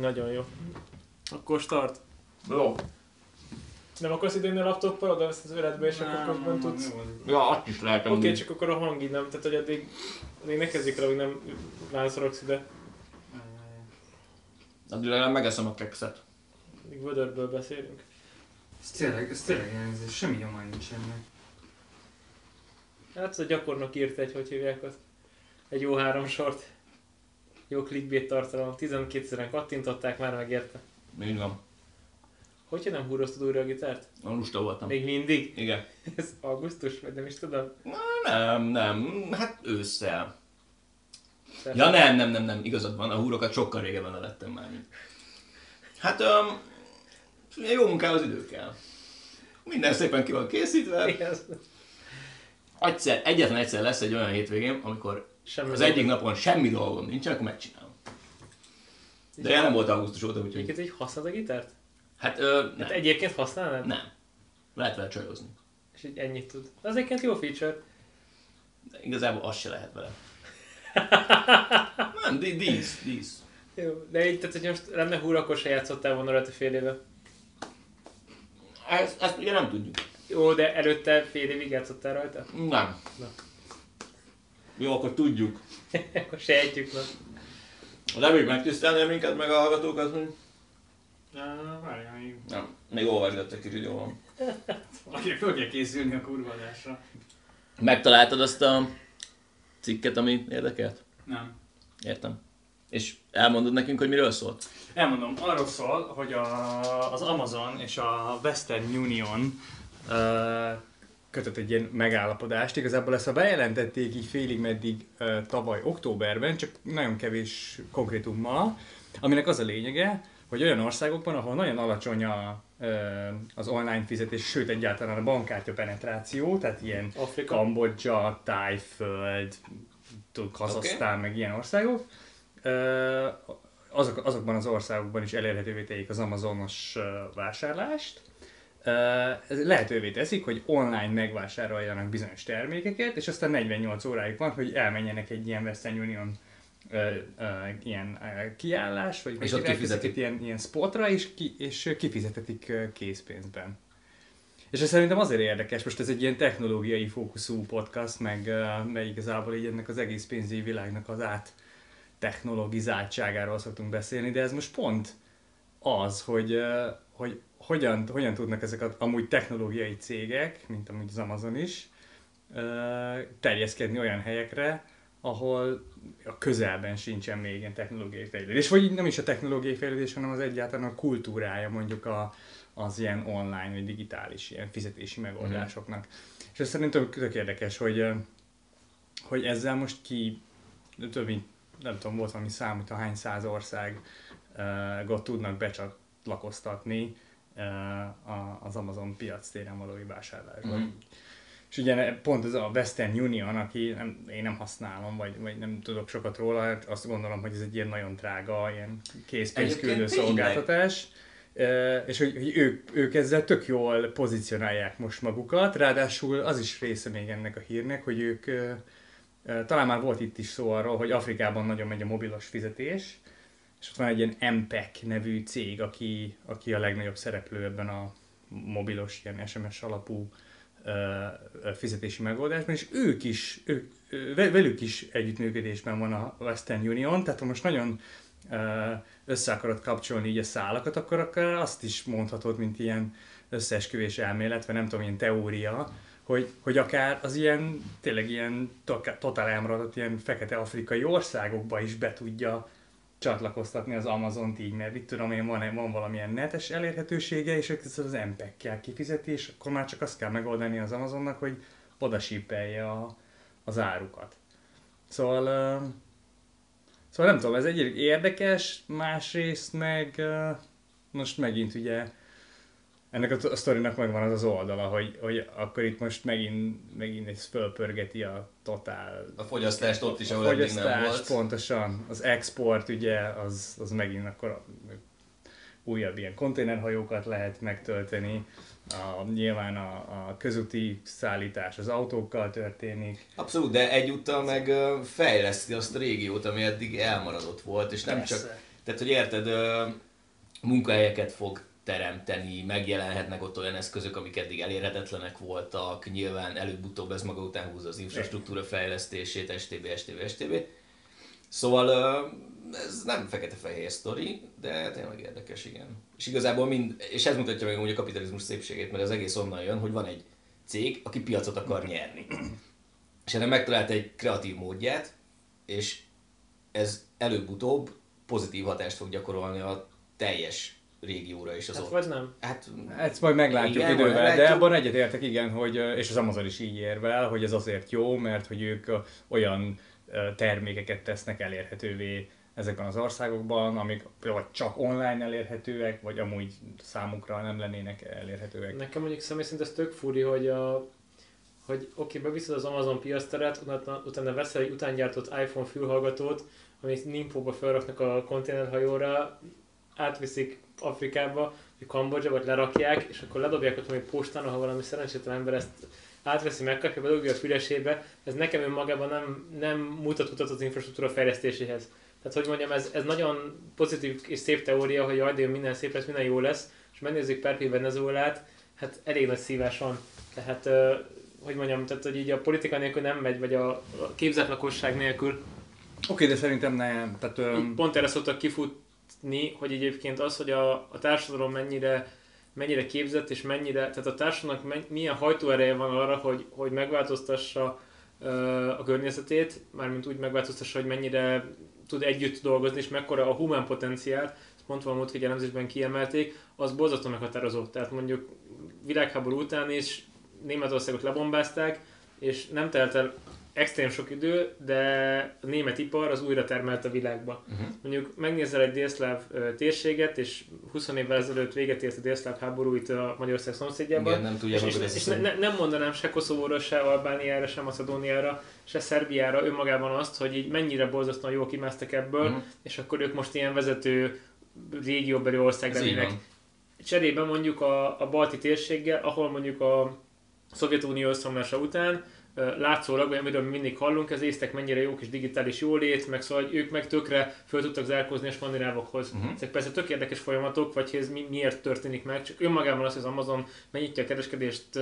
Nagyon jó. Akkor start. Jó. Nem akarsz idén a laptoppal, oda vesz az öletbe, és akkor Nem, közben nem, tudsz... nem. Ja, azt is lehet Oké, amúgy. csak akkor a hang így nem, tehát hogy addig, addig ne kezdjük el, hogy nem válaszolok ide. Addig legalább megeszem a kekszet. Még vödörből beszélünk. Ez tényleg, ez tényleg ez semmi nyomány nincs ennek. Hát ez a gyakornok írt egy, hogy hívják azt. Egy jó három sort. Jó clickbait tartalom. 12 ezeren kattintották, már megérte. Így van. Hogyha nem húroztad újra a gitárt? A lusta voltam. Még mindig? Igen. Ez augusztus, vagy nem is tudom. Nem, nem, hát ősszel. Tehát- Ja nem, nem, nem, nem, igazad van, a húrokat sokkal régebben levettem már. Hát, um, jó munkához idő kell. Minden szépen ki van készítve. Ez- Egyszer, egyetlen egyszer lesz egy olyan hétvégém, amikor Semmi az egyik napon semmi dolgom nincsen, akkor megcsinálom. De én nem volt augusztus óta, úgyhogy... Egyébként így használod a gitárt? Hát, ö, nem. Hát egyébként használnád? nem. Lehet vele csajozni. És így ennyit tud. Az egyébként jó feature. De igazából az se lehet vele. nem, dísz, dísz. Jó, de így, tehát hogy most lenne húr, akkor se játszottál volna rajta fél éve. Ezt, ezt ugye nem tudjuk. Jó, de előtte fél évig játszottál rajta? Nem. Na. Jó, akkor tudjuk. akkor sejtjük, na. Reméljük megtisztelni minket, meg a hallgatókat, hogy... Várjál még. Nem, még olvasgattak kicsit, jó van. Akinek föl kell készülni a kurvadásra. Megtaláltad azt a cikket, ami érdekelt? Nem. Értem. És elmondod nekünk, hogy miről szólt? Elmondom, arról szól, hogy a, az Amazon és a Western Union uh, kötött egy ilyen megállapodást. Igazából ezt a bejelentették így félig meddig uh, tavaly októberben, csak nagyon kevés konkrétummal, aminek az a lényege, hogy olyan országokban, ahol nagyon alacsony a, az online fizetés, sőt egyáltalán a bankkártya penetráció, tehát ilyen Afrika. Kambodzsa, Tájföld, Kazasztán, meg ilyen országok, azok, azokban az országokban is elérhetővé tegyék az Amazonos vásárlást. Ez lehetővé teszik, hogy online megvásároljanak bizonyos termékeket, és aztán 48 óráig van, hogy elmenjenek egy ilyen Western Union ö, ö, ilyen ö, kiállás, vagy És ott kifizetik. ilyen, ilyen spotra, és, ki, és kifizetetik készpénzben. És ez szerintem azért érdekes, most ez egy ilyen technológiai fókuszú podcast, meg, meg igazából így ennek az egész pénzügyi világnak az át technologizáltságáról szoktunk beszélni, de ez most pont az, hogy, hogy hogyan, hogyan tudnak ezek a amúgy technológiai cégek, mint amúgy az Amazon is, terjeszkedni olyan helyekre, ahol a közelben sincsen még ilyen technológiai fejlődés. Vagy nem is a technológiai fejlődés, hanem az egyáltalán a kultúrája mondjuk a, az ilyen online vagy digitális ilyen fizetési megoldásoknak. És ez szerintem tök érdekes, hogy, hogy ezzel most ki több mint, nem tudom, volt valami szám, hogy a hány száz országot tudnak becsatlakoztatni ö, a- az Amazon piac téren való vásárlásban. Mhm. És ugye pont ez a Western Union, aki nem, én nem használom, vagy, vagy nem tudok sokat róla, hát azt gondolom, hogy ez egy ilyen nagyon drága, ilyen készpénzküldő szolgáltatás. Ö, és hogy, hogy ők, ők ezzel tök jól pozícionálják most magukat, ráadásul az is része még ennek a hírnek, hogy ők, ö, talán már volt itt is szó arról, hogy Afrikában nagyon megy a mobilos fizetés, és ott van egy ilyen MPEC nevű cég, aki, aki a legnagyobb szereplő ebben a mobilos, ilyen SMS alapú ö, fizetési megoldásban, és ők is, ők, velük is együttműködésben van a Western Union, tehát ha most nagyon össze akarod kapcsolni így a szálakat, akkor akár azt is mondhatod, mint ilyen összeesküvés elmélet, vagy nem tudom, ilyen teória, hogy, hogy akár az ilyen, tényleg ilyen to- totál elmaradott ilyen fekete afrikai országokba is be tudja csatlakoztatni az Amazon-t így, mert itt tudom én, van, van valamilyen netes elérhetősége, és ez az MPEG-kel kifizeti, és akkor már csak azt kell megoldani az Amazonnak, hogy oda sípelje a, az árukat. Szóval, ö, szóval nem tudom, ez egy érdekes, másrészt meg ö, most megint ugye ennek a, a sztorinak megvan az az oldala, hogy, hogy akkor itt most megint, megint ez fölpörgeti a totál A fogyasztást ott is, a ahol eddig nem volt. pontosan. Az export ugye, az, az megint akkor újabb ilyen konténerhajókat lehet megtölteni. A, nyilván a, a közúti szállítás az autókkal történik. Abszolút, de egyúttal meg fejleszti azt a régiót, ami eddig elmaradott volt, és nem Persze. csak... Tehát, hogy érted, munkahelyeket fog teremteni, megjelenhetnek ott olyan eszközök, amik eddig elérhetetlenek voltak, nyilván előbb-utóbb ez maga után húzza az infrastruktúra fejlesztését, stb. stb. stb. Szóval ez nem fekete-fehér sztori, de tényleg érdekes, igen. És igazából mind, és ez mutatja meg úgy a kapitalizmus szépségét, mert az egész onnan jön, hogy van egy cég, aki piacot akar nyerni. És ennek megtalált egy kreatív módját, és ez előbb-utóbb pozitív hatást fog gyakorolni a teljes régióra és az Hát ott. vagy nem? Hát, Ezt majd meglátjuk Igen, idővel, majd de meglátjuk. abban egyetértek, igen, hogy, és az Amazon is így érvel, hogy ez azért jó, mert hogy ők olyan termékeket tesznek elérhetővé ezekben az országokban, amik vagy csak online elérhetőek, vagy amúgy számukra nem lennének elérhetőek. Nekem mondjuk személy szerint ez tök furi, hogy a hogy oké, okay, beviszed az Amazon piaszteret, utána, utána veszel egy utángyártott iPhone fülhallgatót, amit Nimpóba felraknak a konténerhajóra, átviszik Afrikába, vagy Kambodzsa, vagy lerakják, és akkor ledobják ott valami postán, ha valami szerencsétlen ember ezt átveszi, megkapja, bedobja a fülesébe, ez nekem önmagában nem, nem mutat utat az infrastruktúra fejlesztéséhez. Tehát, hogy mondjam, ez, ez nagyon pozitív és szép teória, hogy jaj, de minden szép lesz, minden jó lesz, és megnézzük Perpi Venezuelát, hát elég nagy szívás van. Tehát, hogy mondjam, tehát, hogy így a politika nélkül nem megy, vagy a, képzett lakosság nélkül. Oké, de szerintem nem. Tehát, öm, pont erre szoktak kifutni, hogy egyébként az, hogy a, a társadalom mennyire mennyire képzett, és mennyire, tehát a társadalomnak milyen hajtóereje van arra, hogy, hogy megváltoztassa ö, a környezetét, mármint úgy megváltoztassa, hogy mennyire tud együtt dolgozni, és mekkora a humán potenciál, ezt pont valamit, hogy elemzésben kiemelték, az borzasztó meghatározó. Tehát mondjuk világháború után is Németországot lebombázták, és nem telt el extrém sok idő, de a német ipar az újra termelt a világba. uh-huh. Mondjuk megnézel egy délszláv térséget, és 20 évvel ezelőtt véget ért a délszláv háború itt a Magyarország szomszédjában. Igen, nem tudják, és, és, ez és ne, ne, nem mondanám se Koszovóra, se Albániára, se Macedóniára, se Szerbiára önmagában azt, hogy így mennyire borzasztóan jól kimásztak ebből, Mhm. és akkor ők most ilyen vezető régióbeli ország lennének. van. Cserében mondjuk a, a balti térséggel, ahol mondjuk a Szovjetunió összeomlása után látszólag, vagy amiről mi mindig hallunk, az észtek mennyire jók és digitális jólét, meg szóval hogy ők meg tökre föl tudtak zárkózni a skandinávokhoz. Mhm. Ezek persze tök érdekes folyamatok, vagy ez mi, miért történik meg, csak önmagában az, hogy az Amazon megnyitja a kereskedést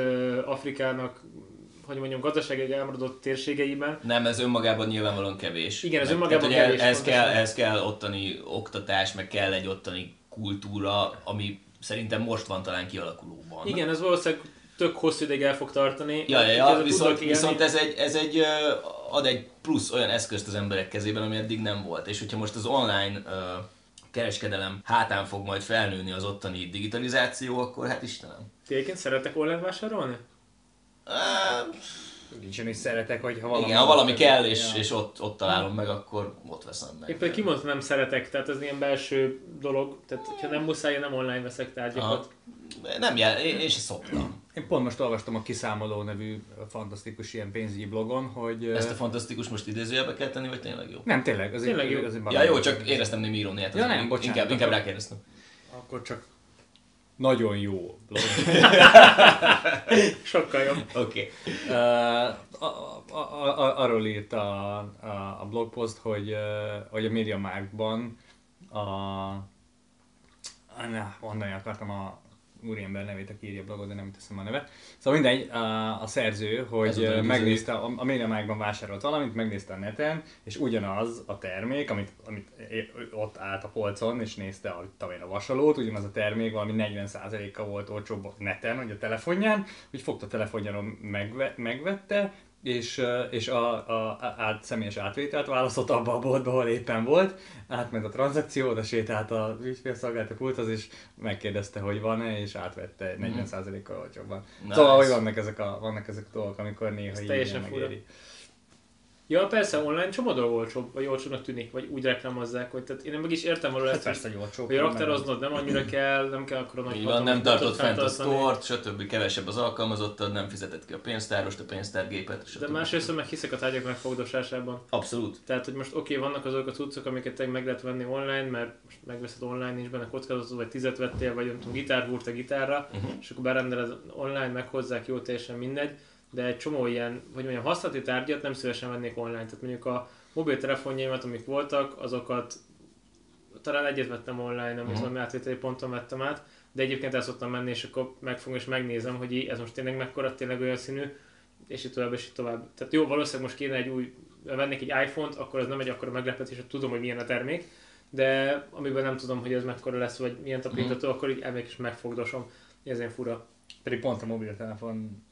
Afrikának, hogy mondjam, gazdasági elmaradott térségeiben. Nem, ez önmagában nyilvánvalóan kevés. Igen, ez Meg- önmagában tehát, kevés, Ez kell, ez kell ottani oktatás, meg kell egy ottani kultúra, ami szerintem most van talán kialakulóban. Igen, ez valószínűleg tök hosszú ideig el fog tartani. Ja, ja, ja viszont, viszont ez, egy, ez egy, ad egy plusz olyan eszközt az emberek kezében, ami eddig nem volt. És hogyha most az online kereskedelem hátán fog majd felnőni az ottani digitalizáció, akkor hát Istenem. Ti egyébként szeretek online vásárolni? Á, Nincsen is szeretek, hogy ha valami... igen, ha valami kell, és, Ja. és ott, ott találom meg, akkor ott veszem meg. Éppen kimondtam, nem szeretek, tehát ez ilyen belső dolog, tehát ha nem muszáj, én nem online veszek tárgyakat. Nem jel, én, én sem szoktam. Én pont most olvastam a Kiszámoló nevű fantasztikus ilyen pénzügyi blogon, hogy... Ezt a fantasztikus most idézőjelbe kell tenni, vagy tényleg jó? Nem, tényleg, az Tényleg jó. az egy Ja jó, csak éreztem némi iróniát. Ja, nem, bocsánat. Inkább, inkább rákérdeztem. Akkor csak nagyon jó blog. Sokkal jobb. Oké. Ö, a- a- a- a- arról írt a, a, a blogpost, hogy, ö, hogy a MediaMarktban a... Na, mondani akartam a úriember nevét, aki írja a blogot, de nem teszem a neve. Szóval mindegy, a, a szerző, hogy idéződik. megnézte, a, a MediaMarktban vásárolt valamit, megnézte a neten, és ugyanaz a termék, amit, amit ott állt a polcon, és nézte a, tudom én, a vasalót, ugyanaz a termék valami 40%-a volt olcsóbb neten, vagy a telefonján, úgy fogta a telefonjáról, megve, megvette, és, és a, a, át, személyes átvételt választott abba a boltba, ahol éppen volt, átment a tranzakció, oda sétált a ügyfélszolgálati pulthoz, és megkérdezte, hogy van-e, és átvette 40%-kal olcsóbban. Nice. Szóval, hogy vannak ezek a, vannak ezek a dolgok, amikor néha Ez így teljesen ilyen fura. Ja, persze, online csomó dolog olcsóbb, vagy olcsónak tűnik, vagy úgy reklámozzák, hogy tehát én meg is értem valahol Hát ezt, hogy, persze, hogy olcsó. hogy raktároznod nem annyira kell, nem kell akkor a nagy van, nem tartott fent a sztort, stb. kevesebb az alkalmazottad, nem fizetett ki a pénztárost, a pénztárgépet, stb. De másrészt meg hiszek a tárgyak megfogdosásában. Abszolút. Tehát, hogy most oké, vannak azok a cuccok, amiket te meg lehet venni online, mert most megveszed online, nincs benne kockázatod, vagy tizet vettél, vagy nem tudom, gitár húrt a gitárra, Uh-huh. és akkor berendeled online, meghozzák, jó, teljesen mindegy, de egy csomó ilyen, hogy mondjam, használati tárgyat nem szívesen vennék online. Tehát mondjuk a mobiltelefonjaimat, amik voltak, azokat talán egyet vettem online, nem Mhm. tudom, átvételi ponton vettem át, de egyébként el szoktam menni, és akkor megfogom és megnézem, hogy így, ez most tényleg mekkora, tényleg olyan színű, és így tovább, és így tovább. Tehát jó, valószínűleg most kéne egy új, vennék egy iPhone-t, akkor ez nem egy akkora meglepetés, hogy tudom, hogy milyen a termék, de amiben nem tudom, hogy ez mekkora lesz, vagy milyen tapintató, akkor így elmegyek és megfogdosom. Ez ilyen fura. Pedig pont a mobiltelefon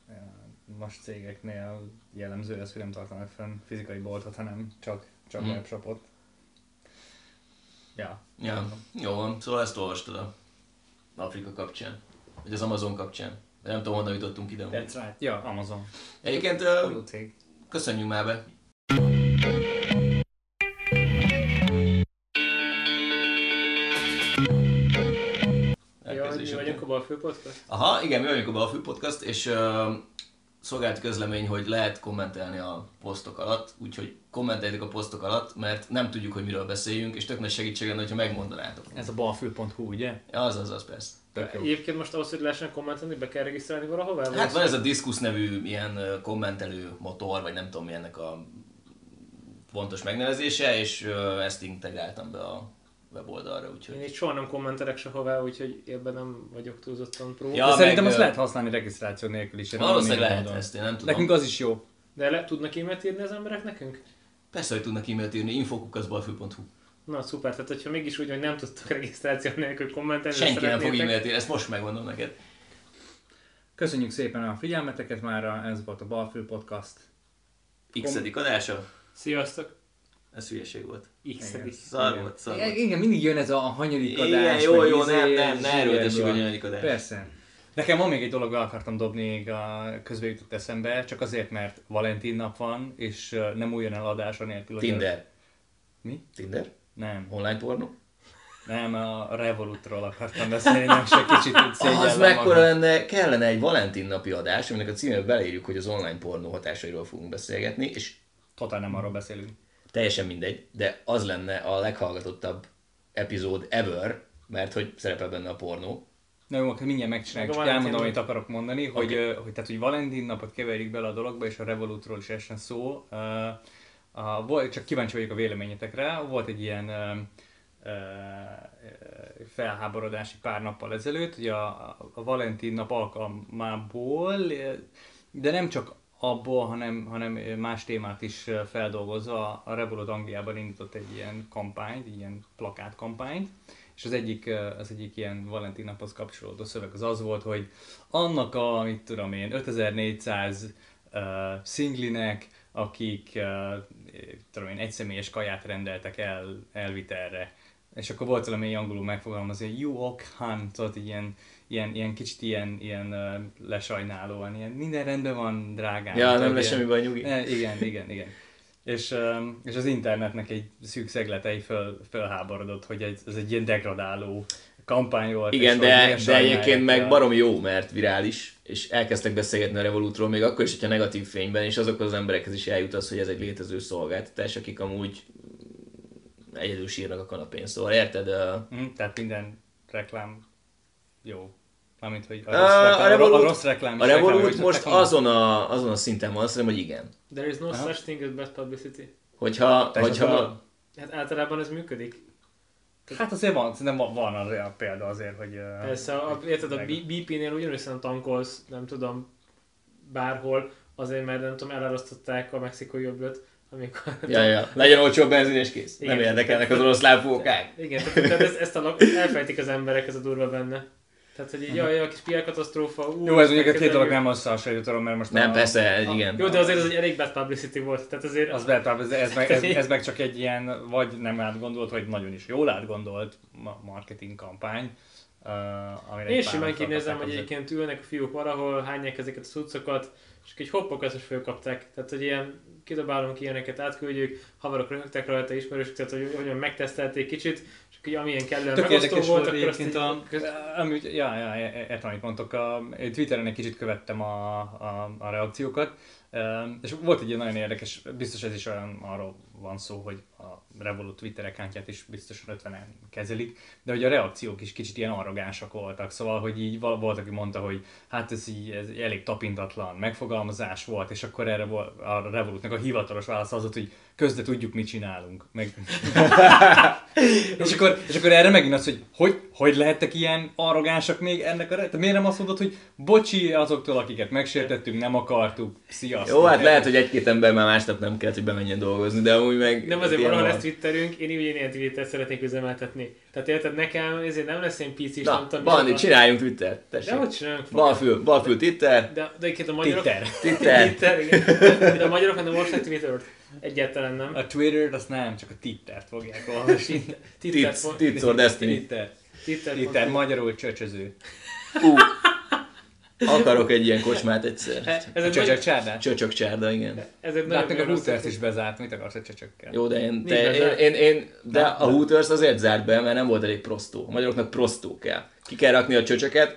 most cégeknél jellemző ez, hogy nem tartanak fenn fizikai boltot, hanem csak, csak Mhm. webshopot. Ja. Ja, jó van. Szóval ezt olvastad a Afrika kapcsán. Vagy az Amazon kapcsán. De nem tudom, honnan jutottunk ide. That's right. Ja, Amazon. Egyébként cég. köszönjük már be. Ja, mi vagyunk a Balfő Podcast? Aha, igen, mi vagyunk a Balfű Podcast, és uh, szolgált közlemény, hogy lehet kommentelni a posztok alatt, úgyhogy kommenteljétek a posztok alatt, mert nem tudjuk, hogy miről beszéljünk, és tök nagy segítség lenne, hogyha megmondanátok. Ez a balfül.hu, ugye? Ja, az, az, az persze. Egyébként most ahhoz, hogy lehessen kommentálni, be kell regisztrálni valahová? Hát van ez a Discus nevű ilyen kommentelő motor, vagy nem tudom mi ennek a pontos megnevezése, és ezt integráltam be a weboldalra, Én úgyhogy... itt soha nem kommentelek sehová, úgyhogy ebben nem vagyok túlzottan pró. Ja, De szerintem meg, azt ö, lehet használni regisztráció nélkül is. én Valószínűleg lehet mondom. ezt, én nem tudom. Nekünk az is jó. De le, tudnak e-mailt írni az emberek nekünk? Persze, hogy tudnak e-mailt írni, infokukaszbalfő.hu. Na szuper, tehát hogyha mégis úgy, hogy nem tudtok regisztráció nélkül kommentelni, Senki nem fog e-mailt írni, ezt most megmondom neked. Köszönjük szépen a figyelmeteket mára, ez volt a Balfül Podcast. x adása? Sziasztok! Ez hülyeség volt. x Igen. Szar volt, szar volt. Igen, mindig jön ez a hanyadik adás. Igen, jó, jó, izé, nem, nem, ne erőltessük a hanyadik adást. Persze. Nekem van még egy dolog, akartam dobni, még a közbe jutott eszembe, csak azért, mert Valentin nap van, és nem újjon el adása nélkül. hogy a- Tinder. Mi? Tinder? Nem. Online pornó? Nem, a Revolutról akartam beszélni, nem se kicsit úgy szégyellem Az mekkora lenne, kellene egy Valentin napi adás, aminek a címébe beleírjuk, hogy az online pornó hatásairól fogunk beszélgetni, és Totál nem arról beszélünk. Teljesen mindegy, de az lenne a leghallgatottabb epizód ever, mert hogy szerepel benne a pornó. Na jó, akkor mindjárt megcsináljuk, Meg a csak elmondom, amit akarok mondani, hogy, ö, hogy, tehát, hogy Valentin napot keverjük bele a dologba, és a Revolutról is essen szó. Uh, uh, volt, csak kíváncsi vagyok a véleményetekre. Volt egy ilyen uh, uh, felháborodás egy pár nappal ezelőtt, ugye a, a Valentin nap alkalmából, de nem csak abból, hanem, hanem más témát is feldolgozva a Revolut Angliában indított egy ilyen kampányt, ilyen plakátkampányt, és az egyik, az egyik ilyen Valentin naphoz kapcsolódó szöveg az az volt, hogy annak a, mit tudom én, 5400 uh, szinglinek, akik uh, tudom én, egyszemélyes kaját rendeltek el elvitelre. És akkor volt valami angolul megfogalmazva, hogy you ok így ilyen, ilyen, ilyen kicsit ilyen, ilyen uh, lesajnálóan, ilyen minden rendben van, drágám. Ja, nem lesz semmi baj, nyugi. Ne, igen, igen, igen. És, um, és az internetnek egy szűk szegletei föl, fölháborodott, hogy ez, ez egy ilyen degradáló kampány volt. Igen, de, de egyébként meg a- barom jó, mert virális, és elkezdtek beszélgetni a Revolutról, még akkor is, hogyha negatív fényben, és azokhoz az emberekhez is eljut az, hogy ez egy létező szolgáltatás, akik amúgy egyedül sírnak a kanapén. Szóval érted? Uh, Mm, tehát minden reklám jó. Mármint, hogy a A- rossz, a reklám, a, Revolut- rossz reklám a Revolut reklám, most azon a, azon a szinten van, azt hiszem, hogy igen. There is no Aha. such thing as bad publicity. Hogyha, hogyha ez a- Hát általában ez működik. Hát azért van, szerintem van, van az a példa azért, hogy... Persze, a, érted, a BP-nél ugyanúgy szerintem tankolsz, nem tudom, bárhol, azért mert nem tudom, elárasztották a mexikói öblöt, amikor... ja, ja, legyen olcsó a benzin és kész. Igen. Nem érdekelnek az oroszlán fókák. Igen, tehát, tehát ezt, ezt a lak, elfejtik az emberek, ez a durva benne. Tehát, hogy így, jaj, a kis PR katasztrófa, ú, Jó, ez a két dolog nem összehasonlítom, mert most Nem, a, persze, ez igen. Jó, de azért ez egy elég bad publicity volt, tehát azért... Az bad publicity, ez, meg, ez, ez meg csak egy ilyen, vagy nem átgondolt, vagy nagyon is jól átgondolt ma- marketing kampány. Uh, amire Én simán kinézem, hogy egyébként ülnek a fiúk valahol, hányják ezeket a cuccokat, és egy hoppok azt is fölkapták. Tehát, hogy ilyen kidobálunk ilyeneket, átküldjük, haverok röhögtek rajta, ismerősök, tehát, hogy hogyan megtesztelték kicsit, és így amilyen kellően Tök megosztó volt, akkor azt így... a... Amúgy, ja, ja, értem, amit mondtok. A, én Twitteren egy kicsit követtem a, a, a reakciókat, és volt egy ilyen nagyon érdekes, biztos ez is olyan arról van szó, hogy a Revolut Twitter accountját is biztosan 50-en kezelik, de hogy a reakciók is kicsit ilyen arrogánsak voltak, szóval, hogy így volt, aki mondta, hogy hát ez így ez elég tapintatlan megfogalmazás volt, és akkor erre a Revolutnak a hivatalos válasz az volt, hogy közde tudjuk, mit csinálunk. Meg... és, akkor, és akkor erre megint az, hogy hogy, hogy lehettek ilyen arrogánsak még ennek a... Te miért nem azt mondod, hogy bocsi azoktól, akiket megsértettünk, nem akartuk, sziasztok. Jó, hát lehet, hogy egy-két ember már másnap nem kellett, hogy bemenjen dolgozni, de amúgy meg... Nem azért van. lesz Twitterünk, én úgy ilyen Twittert szeretnék üzemeltetni. Tehát érted, nekem ezért nem lesz én PC is, Na, nem tudom. Bandi, csináljunk Twitter, tessék. De hogy csinálunk? Balfül, balfül Twitter, De, de egyébként a magyarok... Twitter. Twitter. Twitter, igen. De a magyarok nem olvasták Twittert. Egyáltalán nem. A Twitter-t azt nem, csak a Tittert fogják olvasni. Twitter. Twitter. Twitter. Twitter, magyarul csöcsöző. Ú, akarok egy ilyen kocsmát egyszer. Ez A egy csöcsök csárdát? Csöcsök csárda, igen. ez egy De hát a Hooters is bezárt, mit akarsz a csöcsökkel? Jó, de én, te, én, én, én, de a. Hooters azért zárt be, mert nem volt elég prostó. A magyaroknak prostó kell. Ki kell rakni a csöcsöket,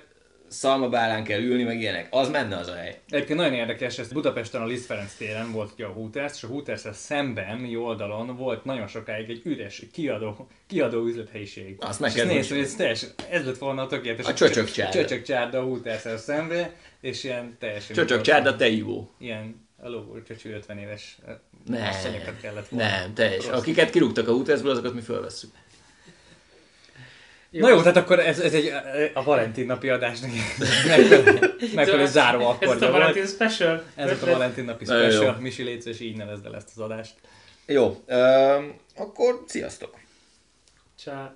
szalmabálán kell ülni, meg ilyenek. Az menne az a hely. Egyébként nagyon érdekes, ez Budapesten a Liszt Ferenc téren volt ugye a Hooters, és a hooters szemben, oldalon volt nagyon sokáig egy üres kiadó, kiadó üzlethelyiség. Azt meg kell hogy ez teljesen, ez lett volna a tökéletes. A csöcsök csárda. Csöcsök csárda a hooters szembe, és ilyen teljesen... Csöcsök csárda, te ivó. Ilyen a csöcső 50 éves Nem, kellett volna. nem, teljes. Rossz. Akiket kirúgtak a Hootersből, azokat mi fölvesszük. Na jó, tehát akkor ez, ez egy a Valentin napi adásnak megfelelő, megfelelő záró Ez a. Valentin Special. Ez a Valentin napi special. jó. Misi légy szíves, így nevezd el ezt az adást. Jó, um, akkor sziasztok! Csá.